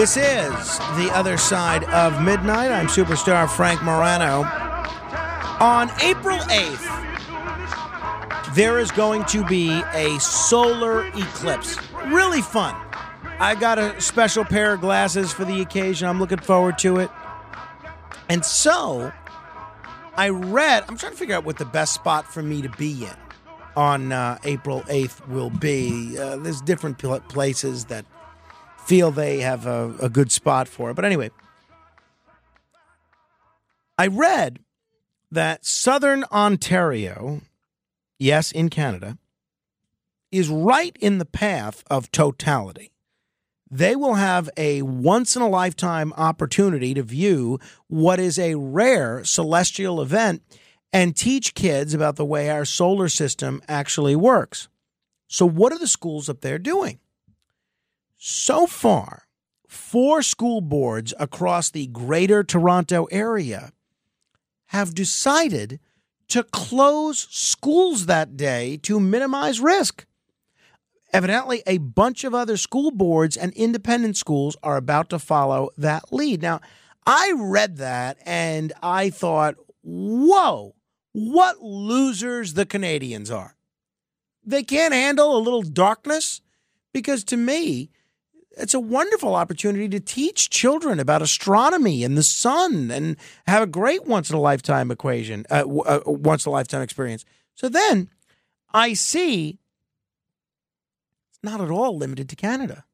This is The Other Side of Midnight. I'm superstar Frank Morano. On April 8th, there is going to be a solar eclipse. Really fun. I got a special pair of glasses for the occasion. I'm looking forward to it. And so, I read, I'm trying to figure out what the best spot for me to be in on uh, April 8th will be. Uh, there's different places that feel they have a, a good spot for it. But anyway, I read that southern Ontario, yes, in Canada, is right in the path of totality. They will have a once in a lifetime opportunity to view what is a rare celestial event and teach kids about the way our solar system actually works. So, what are the schools up there doing? So far, four school boards across the greater Toronto area have decided to close schools that day to minimize risk. Evidently, a bunch of other school boards and independent schools are about to follow that lead. Now, I read that and I thought, whoa, what losers the Canadians are. They can't handle a little darkness because to me, it's a wonderful opportunity to teach children about astronomy and the sun and have a great once in a lifetime equation, uh, uh, once in a lifetime experience. So then I see it's not at all limited to Canada.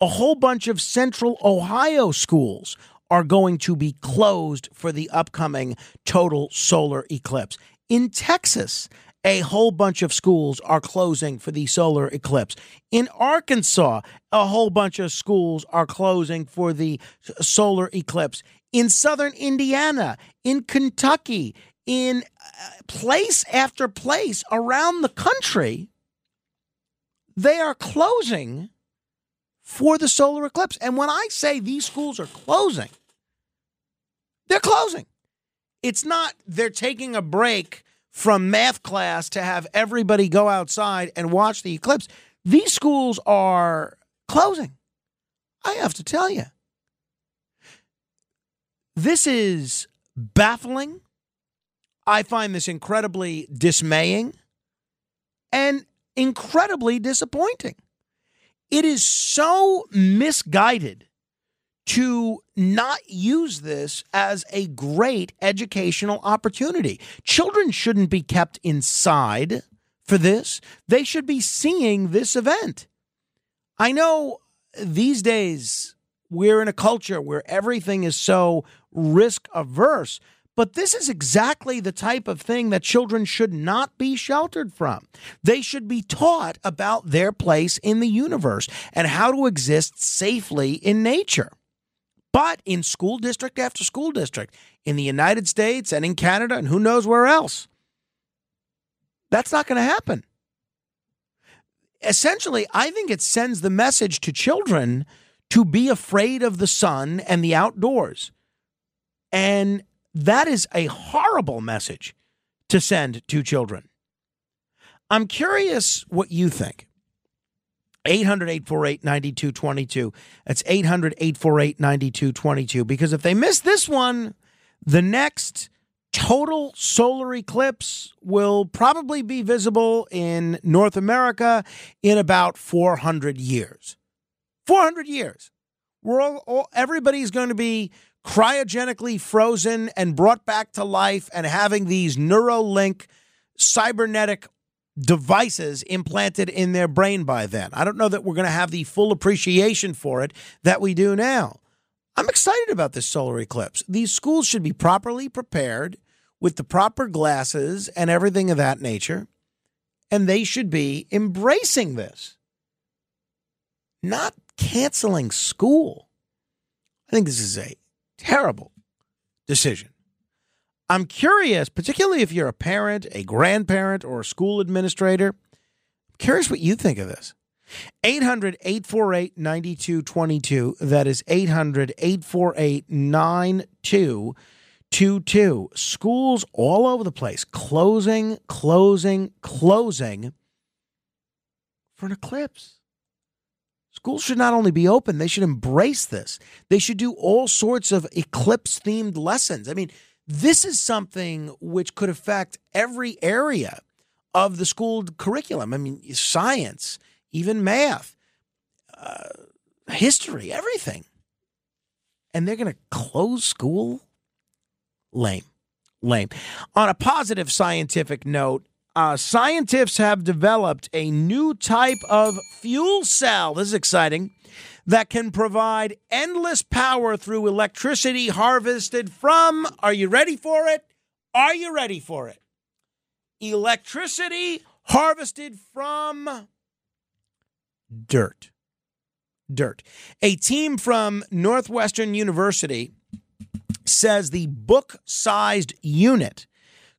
A whole bunch of central Ohio schools are going to be closed for the upcoming total solar eclipse. In Texas, a whole bunch of schools are closing for the solar eclipse. In Arkansas, a whole bunch of schools are closing for the solar eclipse. In southern Indiana, in Kentucky, in uh, place after place around the country, they are closing for the solar eclipse. And when I say these schools are closing, they're closing. It's not they're taking a break from math class to have everybody go outside and watch the eclipse. These schools are closing. I have to tell you. This is baffling. I find this incredibly dismaying and incredibly disappointing. It is so misguided to not use this as a great educational opportunity. Children shouldn't be kept inside for this, they should be seeing this event. I know these days we're in a culture where everything is so risk averse. But this is exactly the type of thing that children should not be sheltered from. They should be taught about their place in the universe and how to exist safely in nature. But in school district after school district, in the United States and in Canada and who knows where else, that's not going to happen. Essentially, I think it sends the message to children to be afraid of the sun and the outdoors. And that is a horrible message to send to children. I'm curious what you think. 800 848 9222. That's 800 848 9222. Because if they miss this one, the next total solar eclipse will probably be visible in North America in about 400 years. 400 years. We're all, all everybody's going to be cryogenically frozen and brought back to life and having these Neuralink cybernetic devices implanted in their brain by then. I don't know that we're going to have the full appreciation for it that we do now. I'm excited about this solar eclipse. These schools should be properly prepared with the proper glasses and everything of that nature, and they should be embracing this, not canceling school. I think this is a terrible decision. I'm curious, particularly if you're a parent, a grandparent, or a school administrator, I'm curious what you think of this. 800 848 9222. That is 800 848 9222. Schools all over the place closing, closing, closing for an eclipse. Schools should not only be open, they should embrace this. They should do all sorts of eclipse themed lessons. I mean, this is something which could affect every area of the school curriculum. I mean, science, even math, uh, history, everything. And they're going to close school? Lame. Lame. On a positive scientific note, uh, scientists have developed a new type of fuel cell. This is exciting that can provide endless power through electricity harvested from, are you ready for it? Are you ready for it? Electricity harvested from dirt. Dirt. A team from Northwestern University says the book sized unit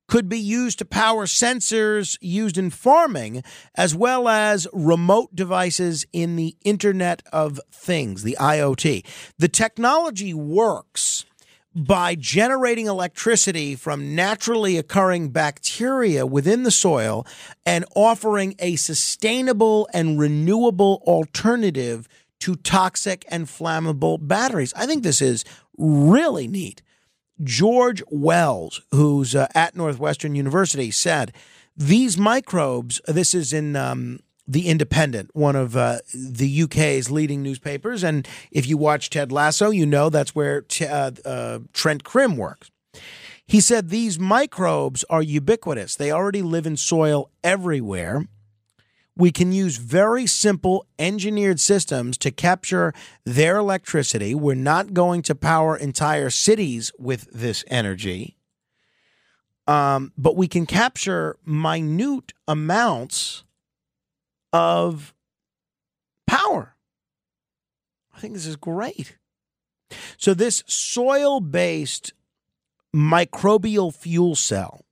could be used to power sensors used in farming, as well as remote devices in the Internet of Things, the IoT. The technology works by generating electricity from naturally occurring bacteria within the soil and offering a sustainable and renewable alternative to toxic and flammable batteries. I think this is really neat. George Wells, who's uh, at Northwestern University, said these microbes, this is in um, The Independent, one of uh, the UK's leading newspapers. And if you watch Ted Lasso, you know that's where t- uh, uh, Trent Crimm works. He said these microbes are ubiquitous, they already live in soil everywhere we can use very simple engineered systems to capture their electricity. We're not going to power entire cities with this energy, um, but we can capture minute amounts of power. I think this is great. So, this soil based microbial fuel cell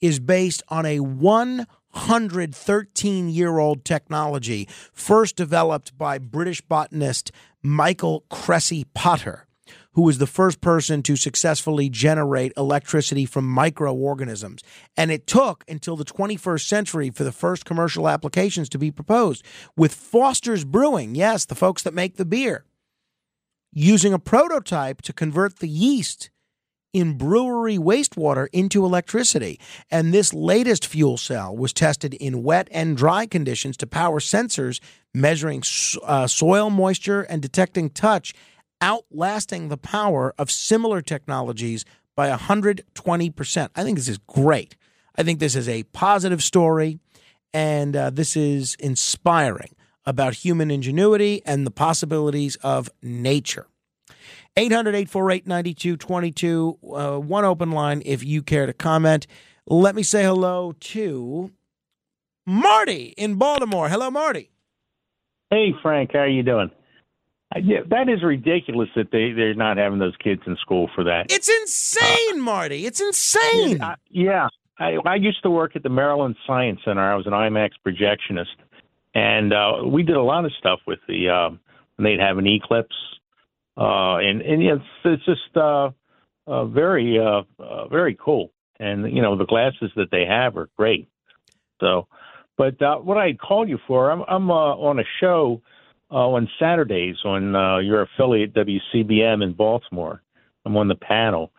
is based on a 1 113 year old technology, first developed by British botanist Michael Cressé Potter, who was the first person to successfully generate electricity from microorganisms. And it took until the 21st century for the first commercial applications to be proposed, with Foster's Brewing, yes, the folks that make the beer, using a prototype to convert the yeast in brewery wastewater into electricity. And this latest fuel cell was tested in wet and dry conditions to power sensors measuring uh, soil moisture and detecting touch, outlasting the power of similar technologies by 120%. I think this is great. I think this is a positive story, and uh, this is inspiring about human ingenuity and the possibilities of nature. 800 848 9222. Uh, one open line if you care to comment. Let me say hello to Marty in Baltimore. Hello, Marty. Hey, Frank. How are you doing? Uh, yeah, that is ridiculous that they, they're not having those kids in school for that. It's insane, uh, Marty. It's insane. Yeah. yeah. I, I used to work at the Maryland Science Center. I was an IMAX projectionist. And uh, we did a lot of stuff with the, uh, when they'd have an eclipse uh, and and it's it's just uh, uh, very uh, uh, very cool. And you know the glasses that they have are great. So, but uh, what I called you for, I'm I'm uh, on a show uh, on Saturdays on uh, your affiliate WCBM in Baltimore. I'm on the panel,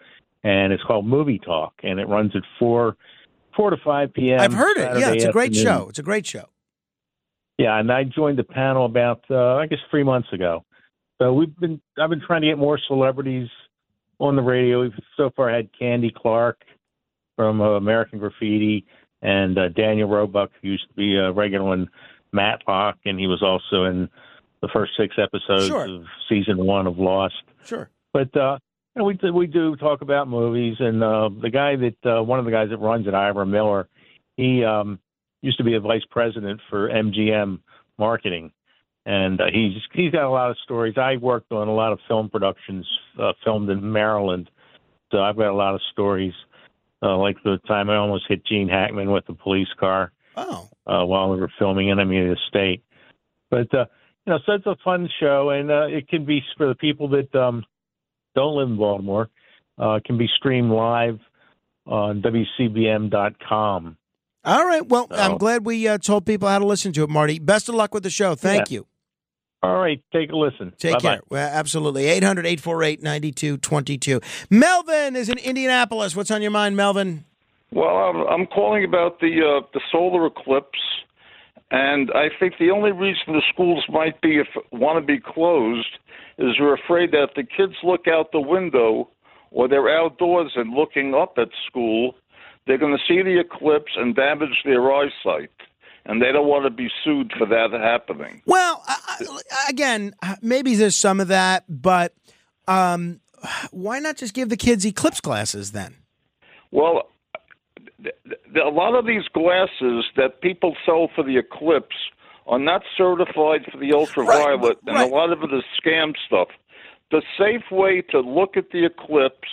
and it's called Movie Talk, and it runs at four four to five p.m. I've heard it. yeah, it's a great afternoon. show. It's a great show. Yeah, and I joined the panel about uh, I guess three months ago, so we've been I've been trying to get more celebrities on the radio. We've so far had Candy Clark from uh, American Graffiti, and uh, Daniel Roebuck who used to be a regular in Matlock, and he was also in the first six episodes Sure. of season one of Lost. Sure. But uh, you know, we we do talk about movies, and uh, the guy that uh, one of the guys that runs it, Ira Miller, he um, used to be a vice president for MGM marketing, and uh, he's he's got a lot of stories. I worked on a lot of film productions uh, filmed in Maryland, so I've got a lot of stories. Uh, like the time I almost hit Gene Hackman with the police car Oh. uh, while we were filming Enemy of the State. But uh, you know, so it's a fun show, and uh, it can be for the people that um, don't live in Baltimore. Uh, it can be streamed live on WCBM.com. All right. Well, I'm glad we uh, told people how to listen to it, Marty. Best of luck with the show. Thank you. All right, take a listen. Take Bye-bye. care. Well, absolutely. 800 848 9222. Melvin is in Indianapolis. What's on your mind, Melvin? Well, I'm, I'm calling about the uh, the solar eclipse, and I think the only reason the schools might be if want to be closed is we're afraid that if the kids look out the window or they're outdoors and looking up at school, they're going to see the eclipse and damage their eyesight, and they don't want to be sued for that happening. Well, I, again, maybe there's some of that, but um, why not just give the kids eclipse glasses then? Well, th- th- a lot of these glasses that people sell for the eclipse are not certified for the ultraviolet, and right. a lot of it is scam stuff. The safe way to look at the eclipse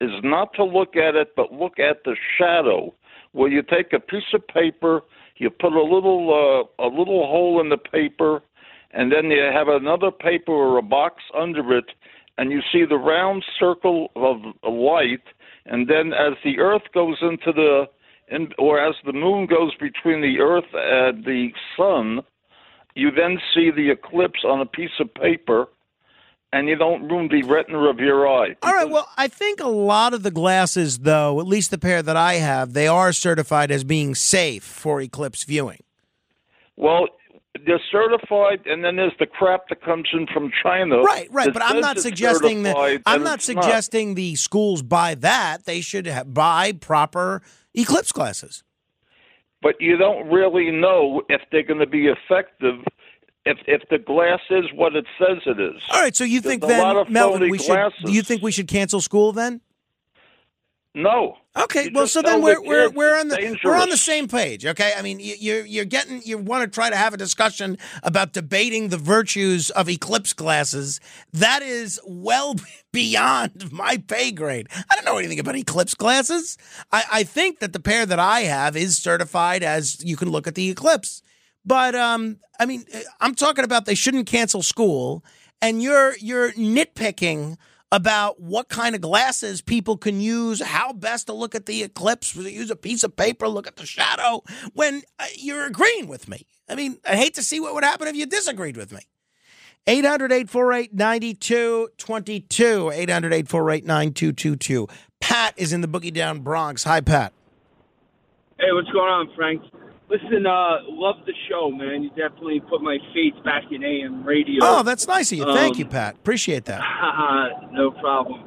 is not to look at it, but look at the shadow, where you take a piece of paper, you put a little uh, a little hole in the paper, and then you have another paper or a box under it, and you see the round circle of light, and then as the Earth goes into the, in, or as the moon goes between the Earth and the Sun, you then see the eclipse on a piece of paper, and you don't ruin the retina of your eye. All right. Well, I think a lot of the glasses, though, at least the pair that I have, they are certified as being safe for eclipse viewing. Well, they're certified, and then there's the crap that comes in from China. Right, right. But I'm not suggesting that. I'm not suggesting the schools buy that. They should ha- buy proper eclipse glasses. But you don't really know if they're going to be effective. If if the glass is what it says it is. All right. So you There's think then, Melvin, we should? Do you think we should cancel school then? No. Okay, You well, so then we're we're we're on the dangerous. we're on the same page. Okay, I mean, you, you're you're getting you want to try to have a discussion about debating the virtues of eclipse glasses. That is well beyond my pay grade. I don't know anything about eclipse glasses. I, I think that the pair that I have is certified as you can look at the eclipse. But um, I mean, I'm talking about they shouldn't cancel school, and you're you're nitpicking about what kind of glasses people can use, how best to look at the eclipse, use a piece of paper, look at the shadow, when uh, you're agreeing with me. I mean, I hate to see what would happen if you disagreed with me. 800 848 9222. 800 848 9222. Pat is in the Boogie Down Bronx. Hi, Pat. Hey, what's going on, Frank? Listen, uh, love the show, man. You definitely put my faith back in AM radio. Oh, that's nice of you. Thank Um, you, Pat. Appreciate that. no problem.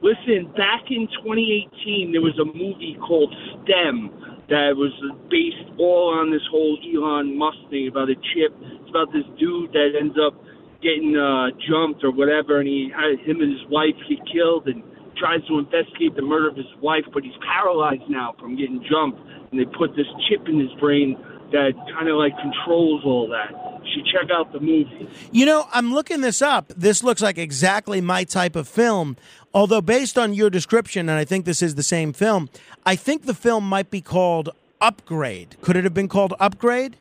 Listen, back in 2018, there was a movie called STEM that was based all on this whole Elon Musk thing about a chip. It's about this dude that ends up getting uh, jumped or whatever, and he had him and his wife get killed and tries to investigate the murder of his wife, but he's paralyzed now from getting jumped, and they put this chip in his brain that kind of like controls all that. You should check out the movie. You know, I'm looking this up. This looks like exactly my type of film. Although, based on your description, and I think this is the same film, I think the film might be called Upgrade. Could it have been called Upgrade?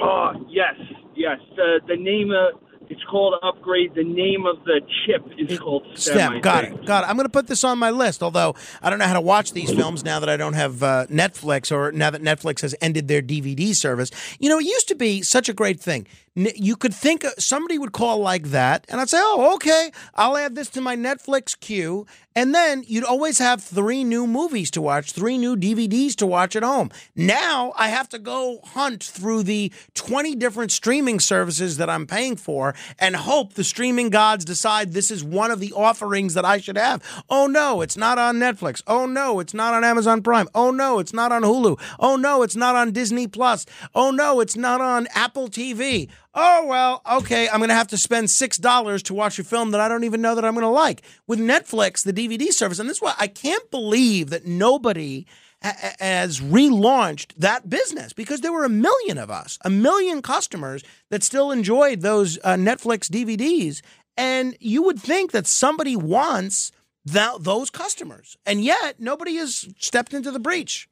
Oh yes, yes. The the name of it's called Upgrade. The name of the chip is called STEM. STEM. Got it. Got it. I'm going to put this on my list. Although I don't know how to watch these films now that I don't have uh, Netflix, or now that Netflix has ended their DVD service. You know, it used to be such a great thing. You could think uh, somebody would call like that, and I'd say, "Oh, okay, I'll add this to my Netflix queue." And then you'd always have three new movies to watch, three new DVDs to watch at home. Now I have to go hunt through the 20 different streaming services that I'm paying for and hope the streaming gods decide this is one of the offerings that I should have. Oh no, it's not on Netflix. Oh no, it's not on Amazon Prime. Oh no, it's not on Hulu. Oh no, it's not on Disney Plus. Oh no, it's not on Apple TV. Oh, well, okay, I'm going to have to spend $6 to watch a film that I don't even know that I'm going to like. With Netflix, the DVD service, and this is why I can't believe that nobody ha- has relaunched that business because there were a million of us, a million customers that still enjoyed those uh, Netflix DVDs. And you would think that somebody wants those customers. And yet, nobody has stepped into the breach.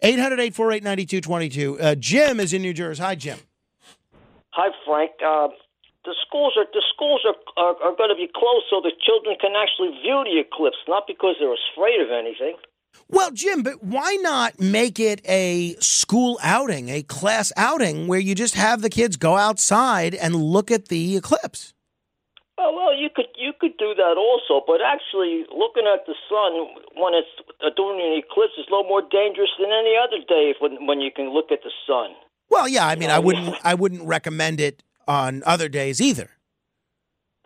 800 848 9222. Uh, Jim is in New Jersey. Hi, Jim. Hi, Frank. Uh, the schools are the schools are, are are going to be closed so the children can actually view the eclipse, not because they're afraid of anything. Well, Jim, but why not make it a school outing, a class outing, where you just have the kids go outside and look at the eclipse? Oh well, you could you could do that also, but actually looking at the sun when it's uh, during an eclipse is a little more dangerous than any other day when when you can look at the sun. Well, yeah, I mean, I wouldn't, I wouldn't recommend it on other days either.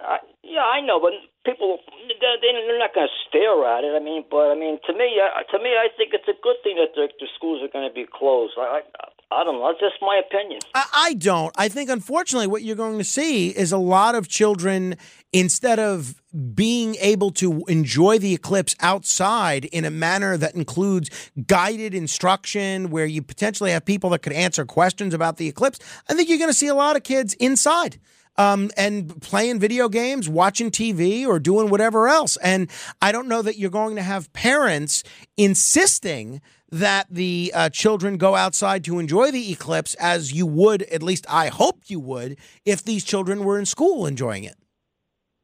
Uh, yeah, I know, but people they're, not going to stare at it. I mean, but I mean, to me, uh, to me, I think it's a good thing that the, the schools are going to be closed. I, I, I don't know. That's just my opinion. I, I don't. I think, unfortunately, what you're going to see is a lot of children, instead of being able to enjoy the eclipse outside in a manner that includes guided instruction, where you potentially have people that could answer questions about the eclipse, I think you're going to see a lot of kids inside. Um, and playing video games, watching TV, or doing whatever else. And I don't know that you're going to have parents insisting that the uh, children go outside to enjoy the eclipse as you would, at least I hope you would, if these children were in school enjoying it.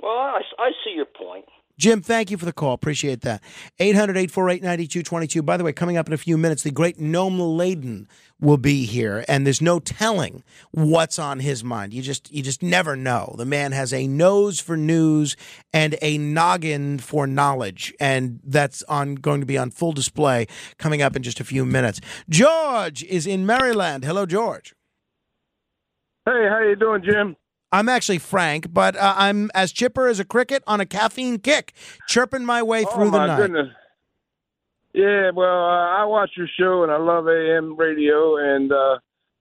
Well, I, I see your point. Jim, thank you for the call. Appreciate that. 800 848 9222. By the way, coming up in a few minutes, the great Noam Laden will be here, and there's no telling what's on his mind. You just you just never know. The man has a nose for news and a noggin for knowledge, and that's on going to be on full display coming up in just a few minutes. George is in Maryland. Hello, George. Hey, how you doing, Jim? I'm actually Frank, but uh, I'm as chipper as a cricket on a caffeine kick, chirping my way through oh, the night. goodness. Yeah, well, uh, I watch your show and I love AM radio, and uh,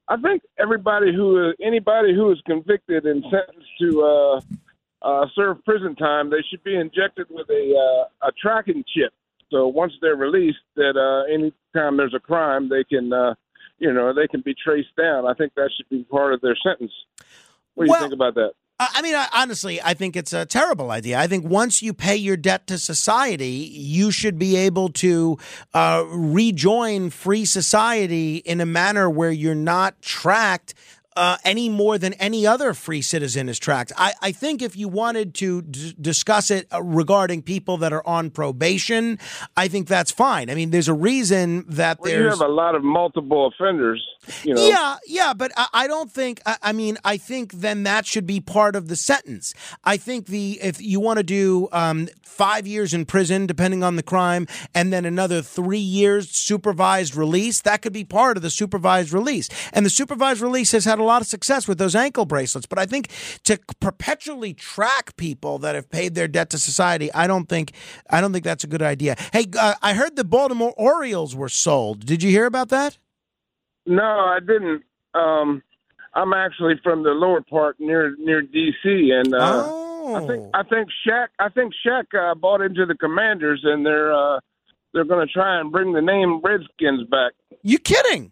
I think everybody who, anybody who is convicted and sentenced to uh, uh, serve prison time, they should be injected with a uh, a tracking chip. So once they're released, that uh, any time there's a crime, they can, uh, you know, they can be traced down. I think that should be part of their sentence. What do Well- you think about that? I mean, I, honestly, I think it's a terrible idea. I think once you pay your debt to society, you should be able to uh, rejoin free society in a manner where you're not tracked. Uh, any more than any other free citizen is tracked. I, I think if you wanted to d- discuss it uh, regarding people that are on probation, I think that's fine. I mean, there's a reason that Well, you there's have a lot of multiple offenders. You know, yeah, yeah, but I, I don't think. I, I mean, I think then that should be part of the sentence. I think the if you want to do um, five years in prison, depending on the crime, and then another three years supervised release, that could be part of the supervised release. And the supervised release has had a lot of success with those ankle bracelets. But I think to perpetually track people that have paid their debt to society, I don't think I don't think that's a good idea. Hey, uh, I heard the Baltimore Orioles were sold. Did you hear about that? No, I didn't. Um, I'm actually from the lower part near near DC, and uh, oh. I think I think Shaq I think Shaq uh, bought into the Commanders, and they're uh, they're going to try and bring the name Redskins back. You kidding?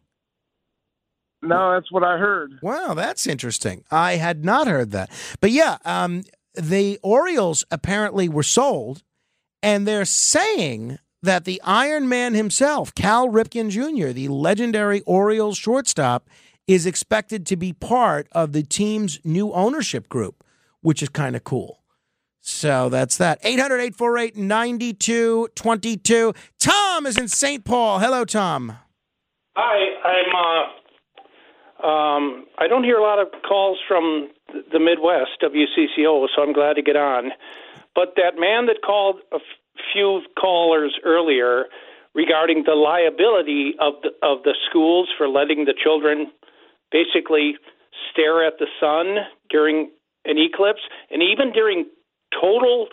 No, that's what I heard. Wow, that's interesting. I had not heard that. But yeah, um, the Orioles apparently were sold, and they're saying that the Iron Man himself, Cal Ripken Jr., the legendary Orioles shortstop, is expected to be part of the team's new ownership group, which is kind of cool. So that's that. 800 848 9222. Tom is in St. Paul. Hello, Tom. Hi, I'm uh, Um, I don't hear a lot of calls from the Midwest WCCO, so I'm glad to get on. But that man that called a f- few callers earlier regarding the liability of the, of the schools for letting the children basically stare at the sun during an eclipse, and even during total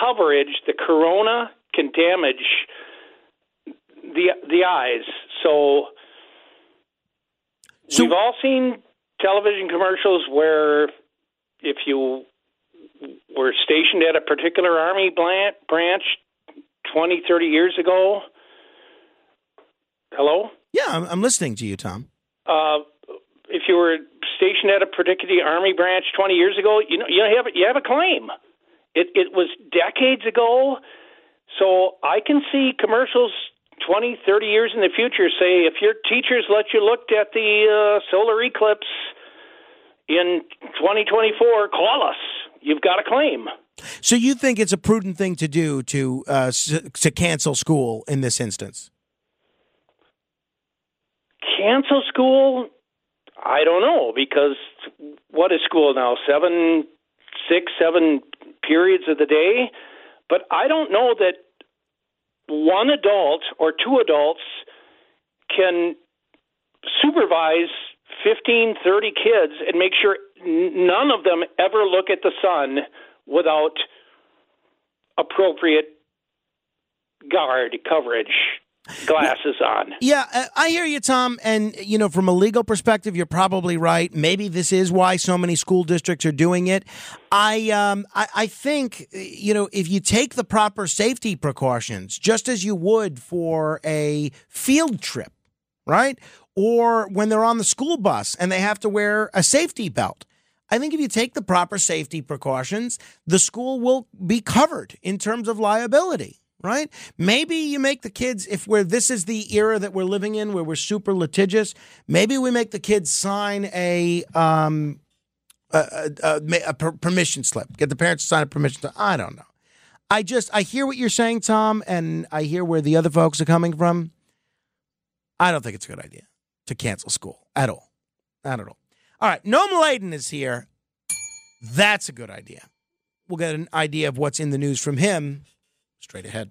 coverage, the corona can damage the the eyes. So, we've all seen television commercials where if you were stationed at a particular army branch 20, 30 years ago. Hello? Yeah, I'm, I'm listening to you, Tom. Uh, if you were stationed at a particular army branch 20 years ago, you know you have you have a claim. It it was decades ago, so I can see commercials 20, 30 years in the future say if your teachers let you look at the uh, solar eclipse in 2024, call us. You've got a claim. So you think it's a prudent thing to do to uh, s- to cancel school in this instance? Cancel school? I don't know because what is school now? Seven, six, seven periods of the day. But I don't know that one adult or two adults can supervise 15, 30 kids and make sure none of them ever look at the sun without appropriate guard coverage glasses on. Yeah, uh, I hear you, Tom. And, you know, from a legal perspective, you're probably right. Maybe this is why so many school districts are doing it. I, um, I, I think, you know, if you take the proper safety precautions, just as you would for a field trip, right? Or when they're on the school bus and they have to wear a safety belt. I think if you take the proper safety precautions, the school will be covered in terms of liability right? Maybe you make the kids, if we're this is the era that we're living in, where we're super litigious. Maybe we make the kids sign a um a, a, a, a per- permission slip, get the parents to sign a permission slip. I don't know. I just I hear what you're saying, Tom, and I hear where the other folks are coming from. I don't think it's a good idea to cancel school at all, not at all. All right, Noam Laden is here. That's a good idea. We'll get an idea of what's in the news from him straight ahead.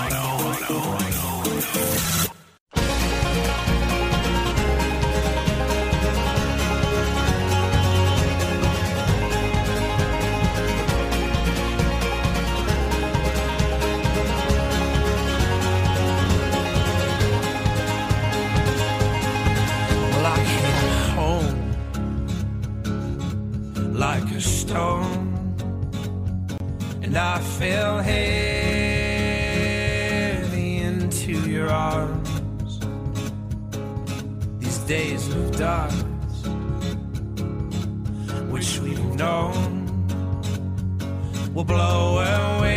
Stone, and I fell heavy into your arms. These days of darkness, which we've known, will blow away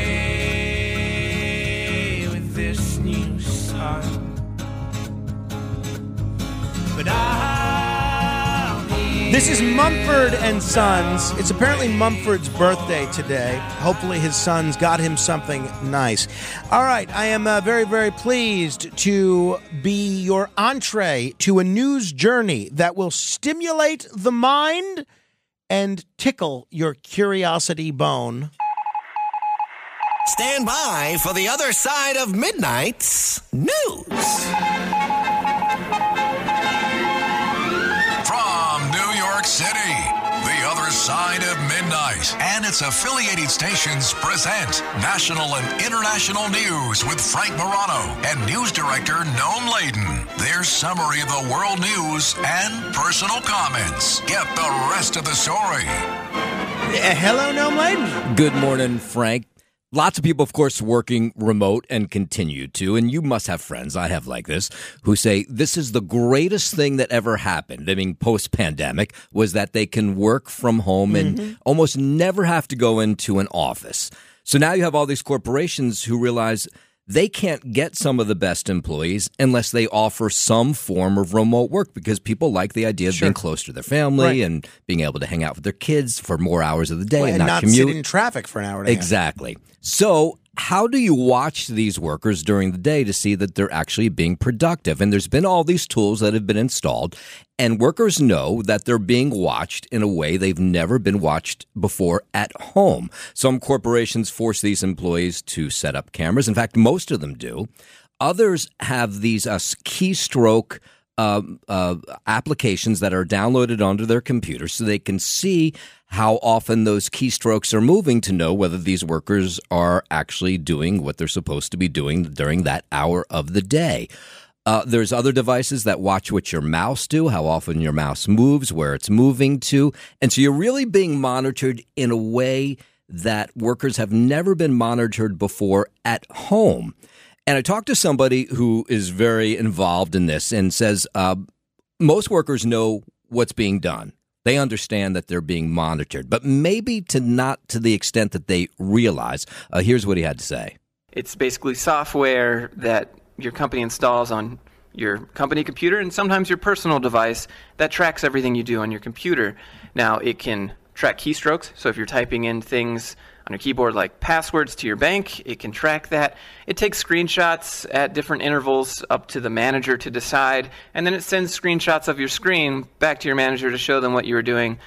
with this new sun. But be This is Mumford and Sons. It's apparently Mumford's birthday today. Hopefully, his sons got him something nice. All right, I am uh, very, very pleased to be your entree to a news journey that will stimulate the mind and tickle your curiosity bone. Stand by for the other side of midnight's news. Of and its affiliated stations present national and international news with Frank Morano and news director Noam Laden. Their summary of the world news and personal comments. Get the rest of the story. Uh, hello, Noam Laden. Good morning, Frank. Lots of people, of course, working remote and continue to. And you must have friends, I have like this, who say this is the greatest thing that ever happened. I mean, post pandemic was that they can work from home and mm-hmm. almost never have to go into an office. So now you have all these corporations who realize they can't get some of the best employees unless they offer some form of remote work because people like the idea of Sure. being close to their family Right. and being able to hang out with their kids for more hours of the day Well, and, and not, not commute. in traffic for an hour and a half. Exactly. So, how do you watch these workers during the day to see that they're actually being productive? And there's been all these tools that have been installed, and workers know that they're being watched in a way they've never been watched before at home. Some corporations force these employees to set up cameras. In fact, most of them do. Others have these uh, keystroke um, uh, applications that are downloaded onto their computer so they can see how often those keystrokes are moving to know whether these workers are actually doing what they're supposed to be doing during that hour of the day. Uh, there's other devices that watch what your mouse do, how often your mouse moves, where it's moving to, and so you're really being monitored in a way that workers have never been monitored before at home. And I talked to somebody who is very involved in this and says uh, most workers know what's being done. They understand that they're being monitored, but maybe to not to the extent that they realize. Uh, here's what he had to say. It's basically software that your company installs on your company computer and sometimes your personal device that tracks everything you do on your computer. Now, it can track keystrokes, so if you're typing in things on your keyboard like passwords to your bank, it can track that. It takes screenshots at different intervals up to the manager to decide, and then it sends screenshots of your screen back to your manager to show them what you were doing.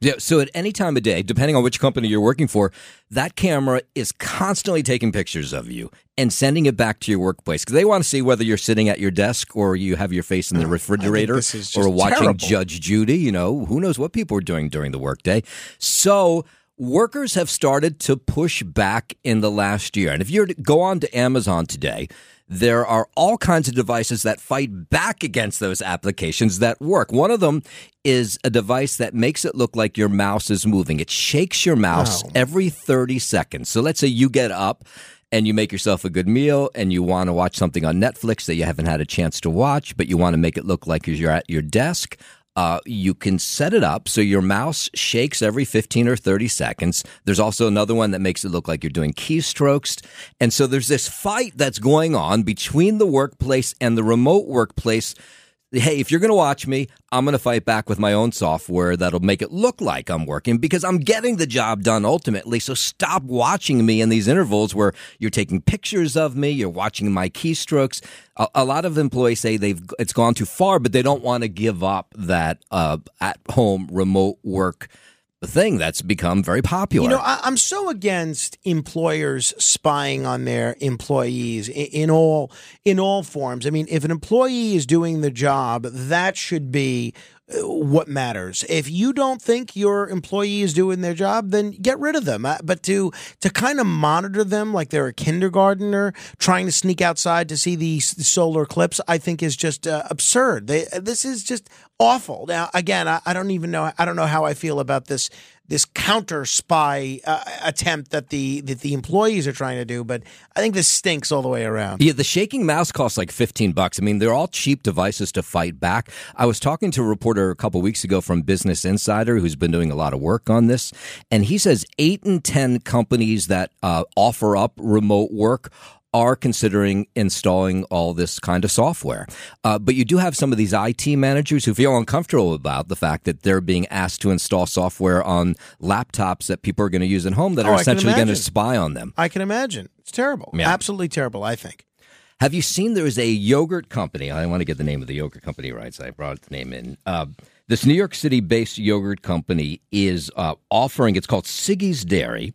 Yeah, so at any time of day, depending on which company you're working for, that camera is constantly taking pictures of you and sending it back to your workplace because they want to see whether you're sitting at your desk or you have your face in the refrigerator or watching terrible. Judge Judy. You know, who knows what people are doing during the workday. So workers have started to push back in the last year. And if you go on to Amazon today, there are all kinds of devices that fight back against those applications that work. One of them is a device that makes it look like your mouse is moving. It shakes your mouse every 30 seconds. So let's say you get up and you make yourself a good meal and you want to watch something on Netflix that you haven't had a chance to watch, but you want to make it look like you're at your desk. Uh, you can set it up so your mouse shakes every 15 or 30 seconds. There's also another one that makes it look like you're doing keystrokes. And so there's this fight that's going on between the workplace and the remote workplace. Hey, if you're going to watch me, I'm going to fight back with my own software that'll make it look like I'm working because I'm getting the job done ultimately. So stop watching me in these intervals where you're taking pictures of me, you're watching my keystrokes. A, a lot of employees say they've it's gone too far, but they don't want to give up that uh, at home remote work thing that's become very popular. You know, I, I'm so against employers spying on their employees in, in all in all forms. I mean, if an employee is doing the job, that should be what matters. If you don't think your employee is doing their job, then get rid of them. Uh, But to to kind of monitor them like they're a kindergartner trying to sneak outside to see the solar eclipse, I think is just uh, absurd. They, this is just awful. Now, again, I, I don't even know. I don't know how I feel about this this counter spy uh, attempt that the that the employees are trying to do, but I think this stinks all the way around. Yeah, the shaking mouse costs like 15 bucks. I mean, they're all cheap devices to fight back. I was talking to a reporter a couple weeks ago from Business Insider who's been doing a lot of work on this, and he says 8 in 10 companies that uh, offer up remote work are considering installing all this kind of software. Uh, but you do have some of these IT managers who feel uncomfortable about the fact that they're being asked to install software on laptops that people are going to use at home that Oh, are essentially going to spy on them. I can imagine. It's terrible. Yeah. Absolutely terrible, I think. Have you seen there is a yogurt company? I want to get the name of the yogurt company right, so I brought the name in. Uh, this New York City based yogurt company is uh, offering, it's called Siggi's Dairy,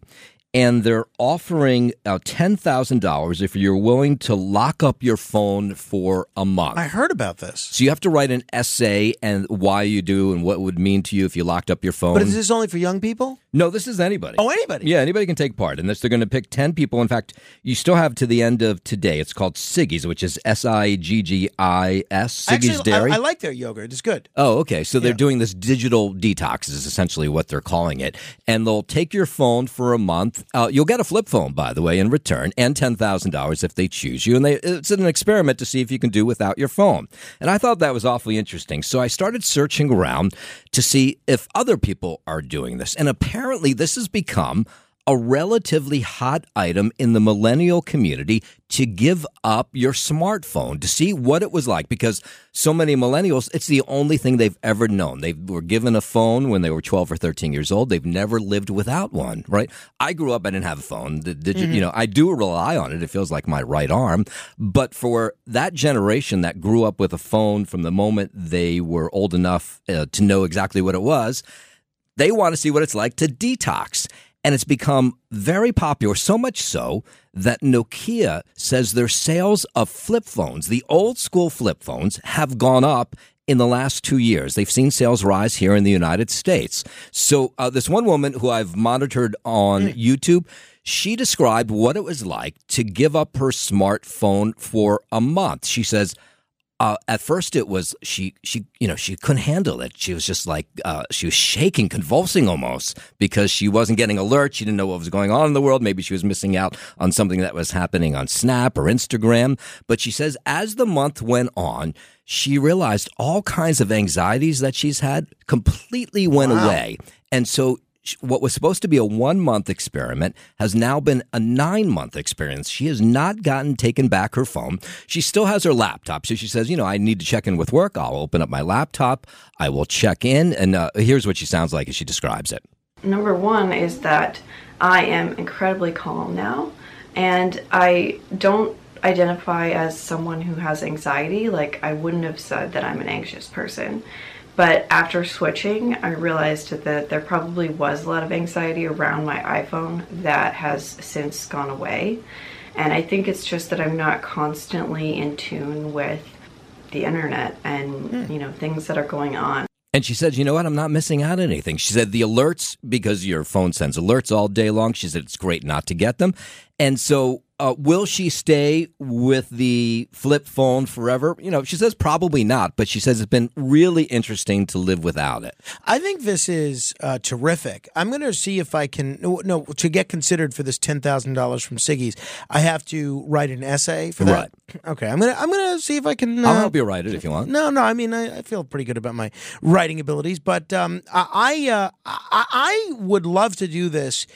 and they're offering uh, $10,000 if you're willing to lock up your phone for a month. I heard about this. So you have to write an essay and why you do and what it would mean to you if you locked up your phone. But is this only for young people? No, this is anybody. Oh, anybody. Yeah, anybody can take part in this. They're going to pick 10 people. In fact, you still have to the end of today. It's called Siggi's, which is S I G G I S, Siggi's Actually, Dairy. I, I like their yogurt. It's good. Oh, okay. So they're doing this digital detox, is essentially what they're calling it. And they'll take your phone for a month. Uh, you'll get a flip phone, by the way, in return, and $10,000 if they choose you. And they, it's an experiment to see if you can do without your phone. And I thought that was awfully interesting. So I started searching around to see if other people are doing this. And apparently, this has become a relatively hot item in the millennial community to give up your smartphone to see what it was like because so many millennials, it's the only thing they've ever known. They were given a phone when they were 12 or 13 years old. They've never lived without one, right? I grew up, I didn't have a phone. The digi- Mhm. You know, I do rely on it. It feels like my right arm. But for that generation that grew up with a phone from the moment they were old enough uh, to know exactly what it was, they want to see what it's like to detox. And it's become very popular, so much so that Nokia says their sales of flip phones, the old school flip phones, have gone up in the last two years. They've seen sales rise here in the United States. So, uh, this one woman who I've monitored on YouTube, she described what it was like to give up her smartphone for a month. She says, uh, at first it was she she you know she couldn't handle it. She was just like uh, she was shaking convulsing almost because she wasn't getting alerts. She didn't know what was going on in the world. Maybe she was missing out on something that was happening on snap or instagram. But she says as the month went on she realized all kinds of anxieties that she's had completely went Wow. away. And so what was supposed to be a one month experiment has now been a nine month experience. She has not gotten taken back her phone. She still has her laptop. So she says, you know, I need to check in with work. I'll open up my laptop. I will check in. And uh, here's what she sounds like as she describes it. Number one is that I am incredibly calm now, and I don't identify as someone who has anxiety. Like, I wouldn't have said that I'm an anxious person. But after switching, I realized that there probably was a lot of anxiety around my iPhone that has since gone away. And I think it's just that I'm not constantly in tune with the internet and, hmm. you know, things that are going on. And she said, you know what? I'm not missing out on anything. She said the alerts, because your phone sends alerts all day long, she said it's great not to get them. And so, uh, will she stay with the flip phone forever? You know, she says probably not, but she says it's been really interesting to live without it. I think this is uh, terrific. I'm going to see if I can no, no to get considered for this ten thousand dollars from Siggi's. I have to write an essay for that. Okay, I'm gonna I'm gonna see if I can. I'll uh, help you write it if you want. No, no. I mean, I, I feel pretty good about my writing abilities, but um, I I, uh, I I would love to do this.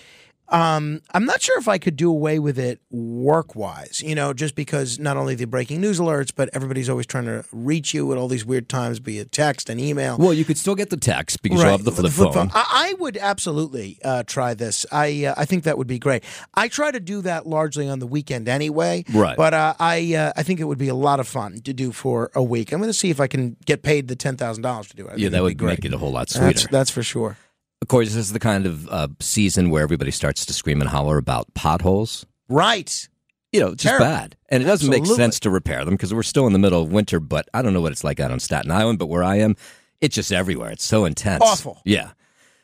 Um, I'm not sure if I could do away with it work wise, you know, just because not only the breaking news alerts, but everybody's always trying to reach you at all these weird times, be it text and email. Well, you could still get the text because you'll have the flip, phone. I, I would absolutely uh, try this. I uh, I think that would be great. I try to do that largely on the weekend anyway. Right. But uh, I uh, I think it would be a lot of fun to do for a week. I'm going to see if I can get paid the ten thousand dollars to do it. I Yeah, that would be great. make it a whole lot sweeter. That's, that's for sure. Of course, this is the kind of uh, season where everybody starts to scream and holler about potholes. Right. You know, it's just Terrible. bad. And it doesn't make sense to repair them because we're still in the middle of winter, but I don't know what it's like out on Staten Island, but where I am, it's just everywhere. It's so intense. Awful. Yeah.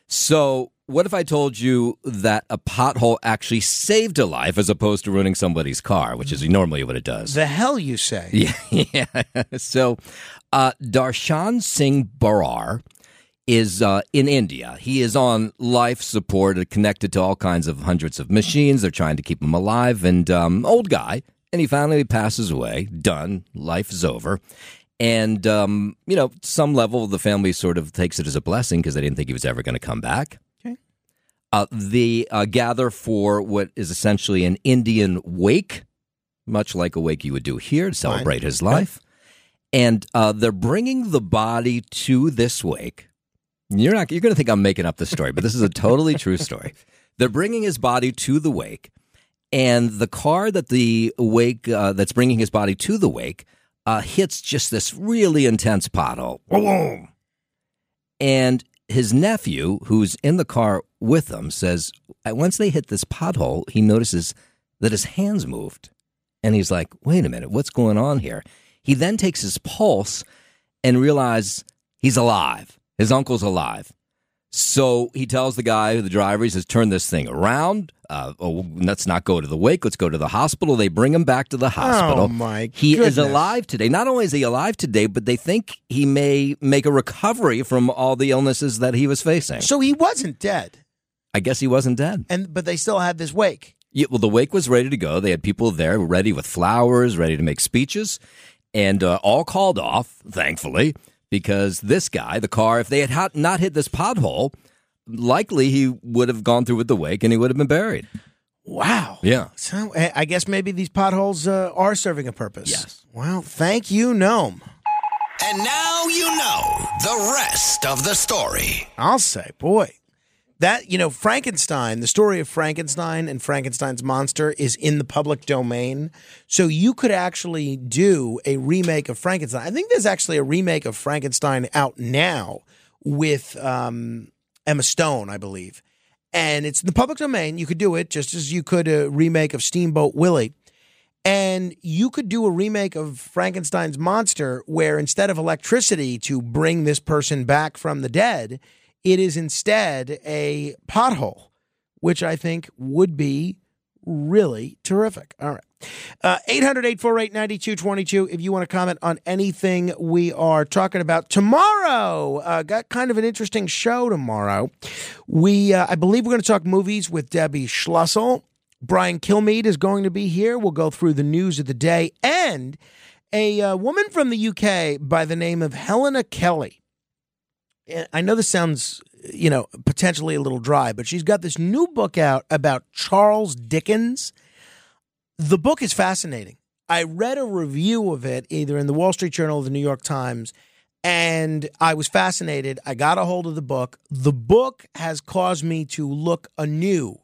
So, what if I told you that a pothole actually saved a life as opposed to ruining somebody's car, which is normally what it does? The hell you say? Yeah. yeah. So, uh, Darshan Singh Barar is uh, in India. He is on life support, uh, connected to all kinds of hundreds of machines. They're trying to keep him alive, and um, old guy. And he finally passes away. Done. Life is over. And um, you know, some level the family sort of takes it as a blessing because they didn't think he was ever going to come back. Okay. Uh, they uh, gather for what is essentially an Indian wake, much like a wake you would do here to celebrate his life. And uh, they're bringing the body to this wake. You're not. You're going to think I'm making up this story, but this is a totally true story. They're bringing his body to the wake, and the car that the wake uh, that's bringing his body to the wake uh, hits just this really intense pothole. Boom! And his nephew, who's in the car with them, says once they hit this pothole, he notices that his hands moved, and he's like, "Wait a minute, what's going on here?" He then takes his pulse and realizes he's alive. His uncle's alive. So he tells the guy, the driver, he says, turn this thing around. Uh, oh, let's not go to the wake. Let's go to the hospital. They bring him back to the hospital. Oh, my He is alive today. Not only is he alive today, but they think he may make a recovery from all the illnesses that he was facing. So he wasn't dead, I guess he wasn't dead. and but they still had this wake. Yeah, well, the wake was ready to go. They had people there ready with flowers, ready to make speeches, and uh, all called off, thankfully, because this guy, the car, if they had not hit this pothole, likely he would have gone through with the wake and he would have been buried. Wow. Yeah. So eh, I guess maybe these potholes uh, are serving a purpose. Yes. Well, thank you, Noam. And now you know the rest of the story. I'll say, boy, that you know, Frankenstein. The story of Frankenstein and Frankenstein's monster is in the public domain, so you could actually do a remake of Frankenstein. I think there's actually a remake of Frankenstein out now with um, Emma Stone, I believe, and it's in the public domain. You could do it just as you could a remake of Steamboat Willie. And you could do a remake of Frankenstein's monster where instead of electricity to bring this person back from the dead, it is instead a pothole, which I think would be really terrific. All right. Uh, 800 848 9222. If you want to comment on anything we are talking about tomorrow, uh, got kind of an interesting show tomorrow. We, uh, I believe, we're going to talk movies with Debbie Schlussel. Brian Kilmeade is going to be here. We'll go through the news of the day and a uh, woman from the UK by the name of Helena Kelly. I know this sounds, you know, potentially a little dry, but she's got this new book out about Charles Dickens. The book is fascinating. I read a review of it either in the Wall Street Journal or the New York Times, and I was fascinated. I got a hold of the book. The book has caused me to look anew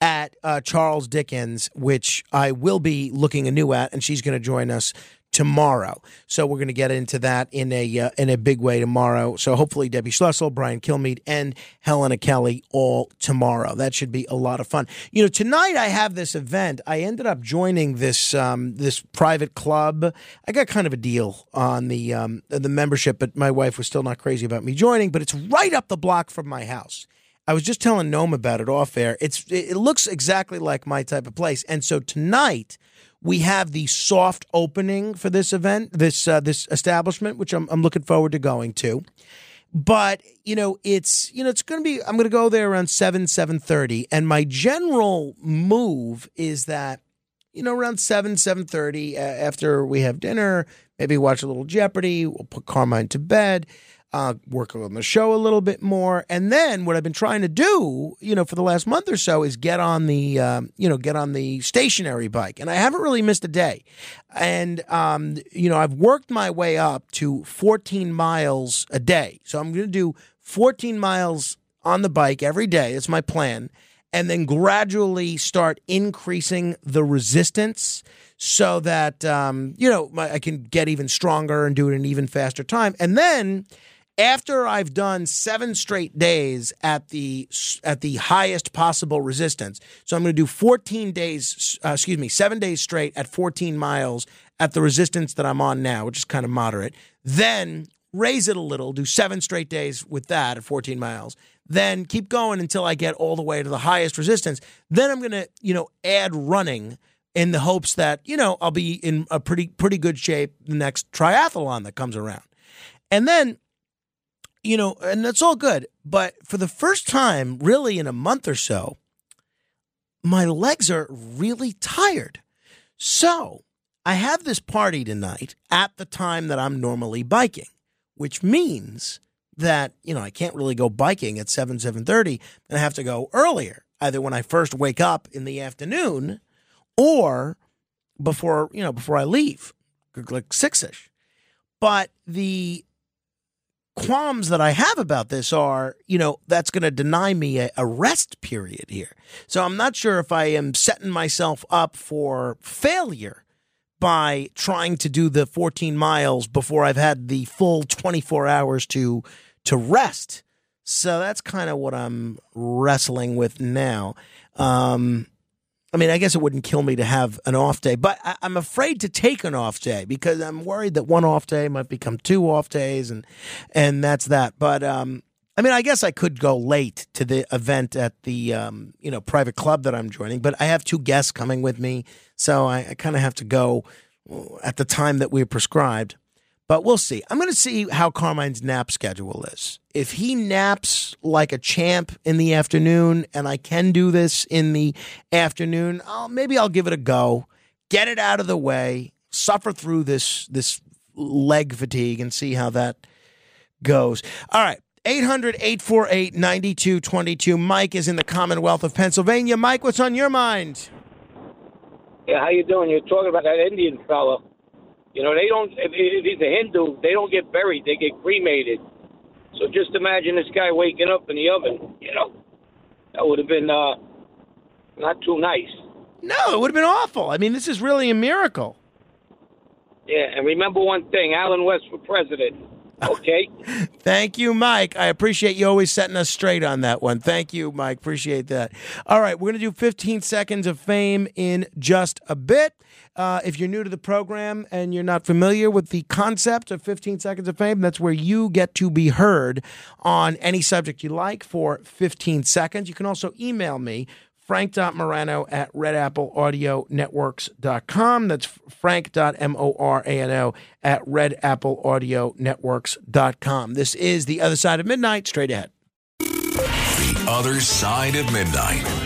at uh, Charles Dickens, which I will be looking anew at, and she's going to join us tomorrow. So we're going to get into that in a uh, in a big way tomorrow. So hopefully Debbie Schlussel, Brian Kilmeade, and Helena Kelly all tomorrow. That should be a lot of fun. You know, tonight I have this event. I ended up joining this um, this private club. I got kind of a deal on the um, the membership, but my wife was still not crazy about me joining. But it's right up the block from my house. I was just telling Noam about it off air. It's it looks exactly like my type of place, and so tonight we have the soft opening for this event, this uh, this establishment, which I'm I'm looking forward to going to. But you know, it's you know, it's going to be. I'm going to go there around seven seven thirty, and my general move is that you know around seven seven thirty uh, after we have dinner, maybe watch a little Jeopardy. We'll put Carmine to bed uh, work on the show a little bit more, and then what I've been trying to do, you know, for the last month or so, is get on the, um, you know, get on the stationary bike, and I haven't really missed a day, and um, you know, I've worked my way up to 14 miles a day, so I'm going to do 14 miles on the bike every day. That's my plan, and then gradually start increasing the resistance so that um, you know I can get even stronger and do it in an even faster time. And then after I've done seven straight days at the at the highest possible resistance, so I'm going to do 14 days, uh, excuse me, seven days straight at 14 miles at the resistance that I'm on now, which is kind of moderate. Then raise it a little, do seven straight days with that at 14 miles. Then keep going until I get all the way to the highest resistance. Then I'm going to, you know, add running in the hopes that you know I'll be in a pretty pretty good shape the next triathlon that comes around. And then you know, and that's all good. But for the first time, really in a month or so, my legs are really tired. So I have this party tonight at the time that I'm normally biking, which means that, you know, I can't really go biking at 7, 7.30 and I have to go earlier, either when I first wake up in the afternoon or before, you know, before I leave, like six-ish. But the qualms that I have about this are, you know, that's going to deny me a, a, rest period here. So I'm not sure if I am setting myself up for failure by trying to do the 14 miles before I've had the full 24 hours to to rest. So that's kind of what I'm wrestling with now. Um, I mean, I guess it wouldn't kill me to have an off day, but I, am afraid to take an off day because I'm worried that one off day might become two off days, and and that's that. But um, I mean, I guess I could go late to the event at the um, you know private club that I'm joining, but I have two guests coming with me, so I, I kind of have to go at the time that we're prescribed. But we'll see. I'm going to see how Carmine's nap schedule is. If he naps like a champ in the afternoon, and I can do this in the afternoon, I'll, maybe I'll give it a go. Get it out of the way. Suffer through this this leg fatigue and see how that goes. All right. 800 848 9222. Mike is in the Commonwealth of Pennsylvania. Mike, what's on your mind? Yeah, how you doing? You're talking about that Indian fella. You know, they don't. If, if he's a Hindu, they don't get buried; they get cremated. So just imagine this guy waking up in the oven. You know, that would have been uh, not too nice. No, it would have been awful. I mean, this is really a miracle. Yeah, and remember one thing: Allen West for president. Okay. Thank you, Mike. I appreciate you always setting us straight on that one. Thank you, Mike. Appreciate that. All right, we're going to do 15 seconds of fame in just a bit. Uh, if you're new to the program and you're not familiar with the concept of 15 seconds of fame, that's where you get to be heard on any subject you like for 15 seconds. You can also email me, frank.morano at redappleaudionetworks.com. That's frank.morano at redappleaudionetworks.com. This is The Other Side of Midnight, straight ahead. The Other Side of Midnight.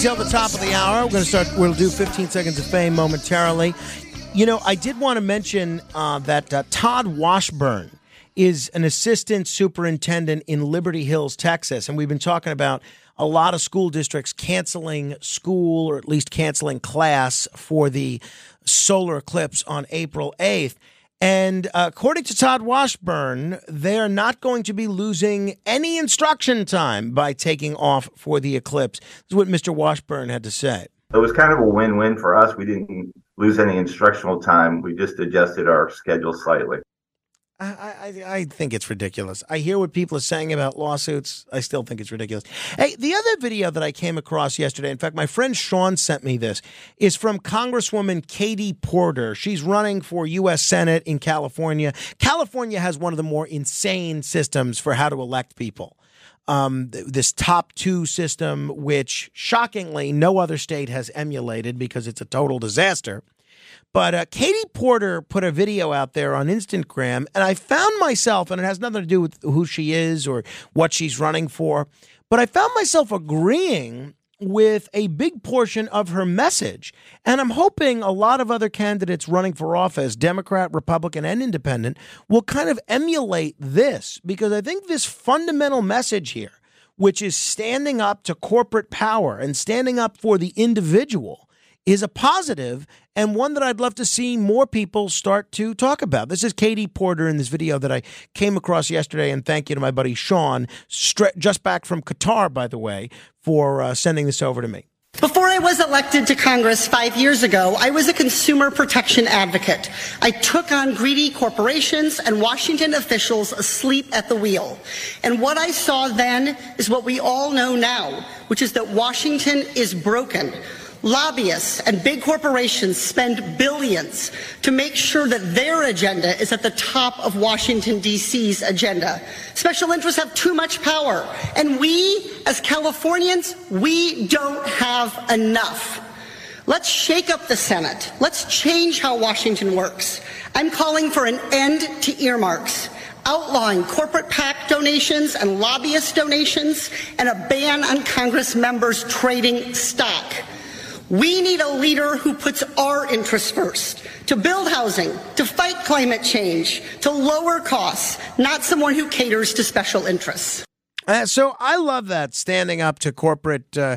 Until the top of the hour. We're going to start, we'll do 15 seconds of fame momentarily. You know, I did want to mention uh, that uh, Todd Washburn is an assistant superintendent in Liberty Hills, Texas. And we've been talking about a lot of school districts canceling school or at least canceling class for the solar eclipse on April 8th. And uh, according to Todd Washburn, they're not going to be losing any instruction time by taking off for the eclipse. This is what Mr. Washburn had to say. It was kind of a win-win for us. We didn't lose any instructional time. We just adjusted our schedule slightly. I, I, I think it's ridiculous. I hear what people are saying about lawsuits. I still think it's ridiculous. Hey, the other video that I came across yesterday, in fact, my friend Sean sent me this, is from Congresswoman Katie Porter. She's running for U.S. Senate in California. California has one of the more insane systems for how to elect people. Um, th- this top two system, which shockingly no other state has emulated because it's a total disaster. But uh, Katie Porter put a video out there on Instagram, and I found myself, and it has nothing to do with who she is or what she's running for, but I found myself agreeing with a big portion of her message. And I'm hoping a lot of other candidates running for office, Democrat, Republican, and Independent, will kind of emulate this because I think this fundamental message here, which is standing up to corporate power and standing up for the individual, is a positive and one that I'd love to see more people start to talk about. This is Katie Porter in this video that I came across yesterday, and thank you to my buddy Sean, just back from Qatar, by the way, for uh, sending this over to me. Before I was elected to Congress five years ago, I was a consumer protection advocate. I took on greedy corporations and Washington officials asleep at the wheel. And what I saw then is what we all know now, which is that Washington is broken. Lobbyists and big corporations spend billions to make sure that their agenda is at the top of Washington, D.C.'s agenda. Special interests have too much power, and we, as Californians, we don't have enough. Let's shake up the Senate. Let's change how Washington works. I'm calling for an end to earmarks outlawing corporate PAC donations and lobbyist donations, and a ban on Congress members trading stock. We need a leader who puts our interests first to build housing, to fight climate change, to lower costs, not someone who caters to special interests. Uh, so I love that standing up to corporate uh,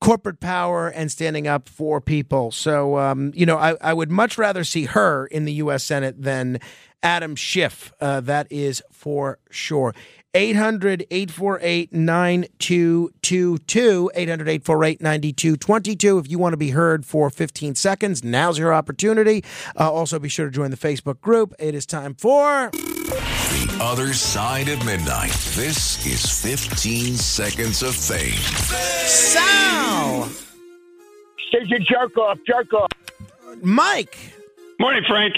corporate power and standing up for people. So, um, you know, I, I would much rather see her in the U.S. Senate than Adam Schiff. Uh, that is for sure. 800 848 9222. 800 848 9222. If you want to be heard for 15 seconds, now's your opportunity. Uh, also, be sure to join the Facebook group. It is time for. The other side of midnight. This is 15 seconds of fame. Sal! Says you jerk off, jerk off. Mike. Morning, Frank.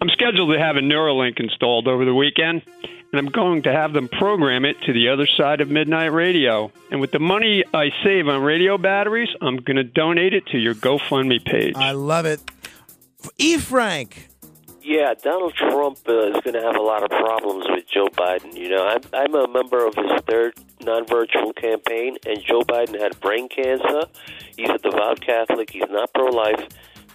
I'm scheduled to have a Neuralink installed over the weekend, and I'm going to have them program it to the other side of midnight radio. And with the money I save on radio batteries, I'm going to donate it to your GoFundMe page. I love it. E. Frank. Yeah, Donald Trump uh, is going to have a lot of problems with Joe Biden. You know, I'm, I'm a member of his third non-virtual campaign, and Joe Biden had brain cancer. He's a devout Catholic. He's not pro-life,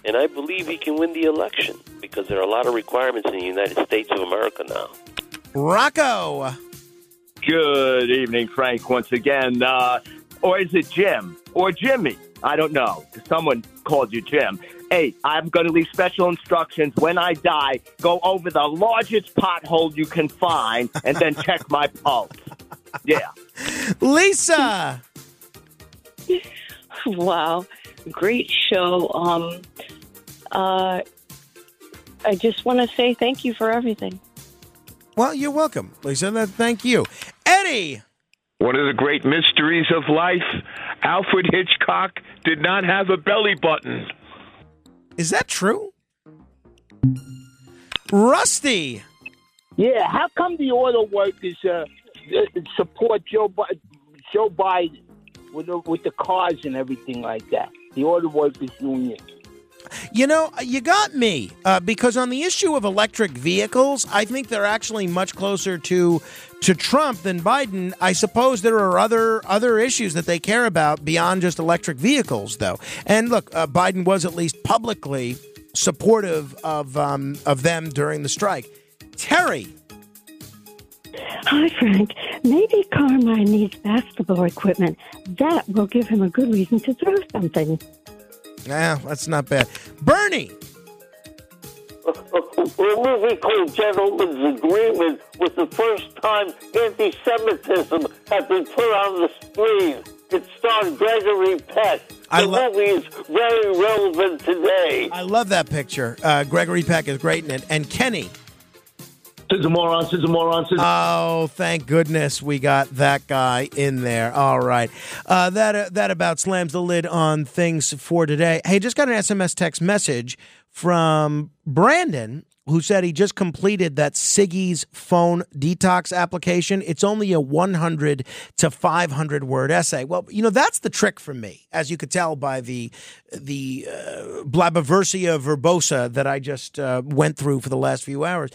and I believe he can win the election because there are a lot of requirements in the United States of America now. Rocco. Good evening, Frank, once again. Uh, or is it Jim? Or Jimmy? I don't know. Someone called you Jim. Hey, I'm going to leave special instructions when I die. Go over the largest pothole you can find and then check my pulse. Yeah. Lisa. wow, great show. Um, uh, I just want to say thank you for everything. Well, you're welcome, Lisa. That, thank you. Eddie. One of the great mysteries of life, Alfred Hitchcock did not have a belly button. Is that true? Rusty. Yeah, how come the auto workers uh, uh, support Joe Bi- Joe Biden with the, with the cars and everything like that? The auto workers union. You know, you got me uh, because on the issue of electric vehicles, I think they're actually much closer to to Trump than Biden. I suppose there are other other issues that they care about beyond just electric vehicles, though. And look, uh, Biden was at least publicly supportive of um, of them during the strike. Terry. Hi, Frank. Maybe Carmine needs basketball equipment. That will give him a good reason to throw something. Nah, that's not bad. Bernie. A movie called Gentleman's Agreement was the first time anti-Semitism had been put on the screen. It starred Gregory Peck. The lo- movie is very relevant today. I love that picture. Uh, Gregory Peck is great in it, and Kenny. Scissor moron, scissor moron, scissor. Oh, thank goodness we got that guy in there. All right, uh, that uh, that about slams the lid on things for today. Hey, just got an SMS text message from Brandon who said he just completed that Siggi's phone detox application. It's only a 100 to 500 word essay. Well, you know that's the trick for me, as you could tell by the the uh, verbosa that I just uh, went through for the last few hours.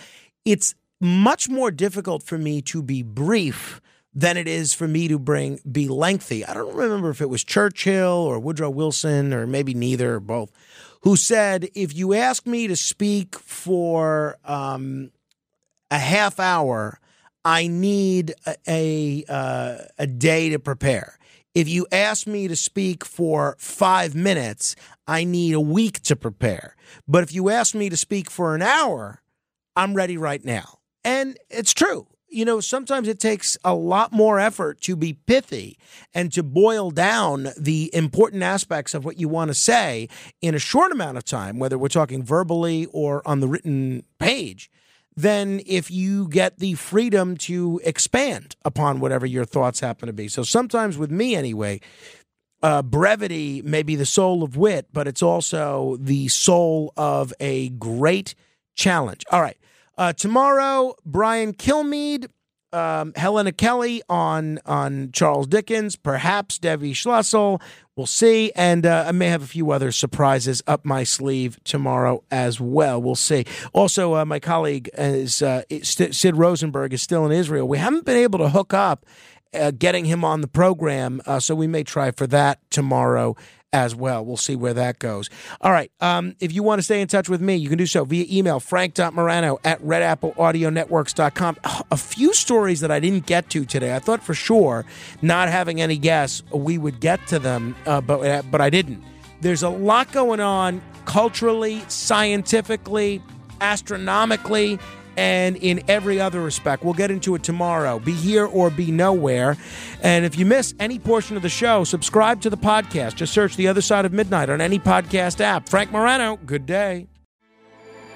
It's much more difficult for me to be brief than it is for me to bring be lengthy. I don't remember if it was Churchill or Woodrow Wilson or maybe neither or both, who said, if you ask me to speak for um, a half hour, I need a a, uh, a day to prepare. If you ask me to speak for five minutes, I need a week to prepare. But if you ask me to speak for an hour, I'm ready right now. And it's true. You know, sometimes it takes a lot more effort to be pithy and to boil down the important aspects of what you want to say in a short amount of time, whether we're talking verbally or on the written page, than if you get the freedom to expand upon whatever your thoughts happen to be. So sometimes with me, anyway, uh, brevity may be the soul of wit, but it's also the soul of a great challenge. All right. Uh, tomorrow, Brian Kilmeade, um, Helena Kelly on on Charles Dickens, perhaps Debbie Schlussel. We'll see. And uh, I may have a few other surprises up my sleeve tomorrow as well. We'll see. Also, uh, my colleague is uh, Sid Rosenberg is still in Israel. We haven't been able to hook up uh, getting him on the program, uh, so we may try for that tomorrow as well. We'll see where that goes. All right. Um, if you want to stay in touch with me, you can do so via email, frank.morano at redappleaudionetworks.com. A few stories that I didn't get to today. I thought for sure, not having any guests, we would get to them, uh, but, uh, but I didn't. There's a lot going on culturally, scientifically, astronomically, and in every other respect. We'll get into it tomorrow. Be here or be nowhere. And if you miss any portion of the show, subscribe to the podcast. Just search The Other Side of Midnight on any podcast app. Frank Morano, good day.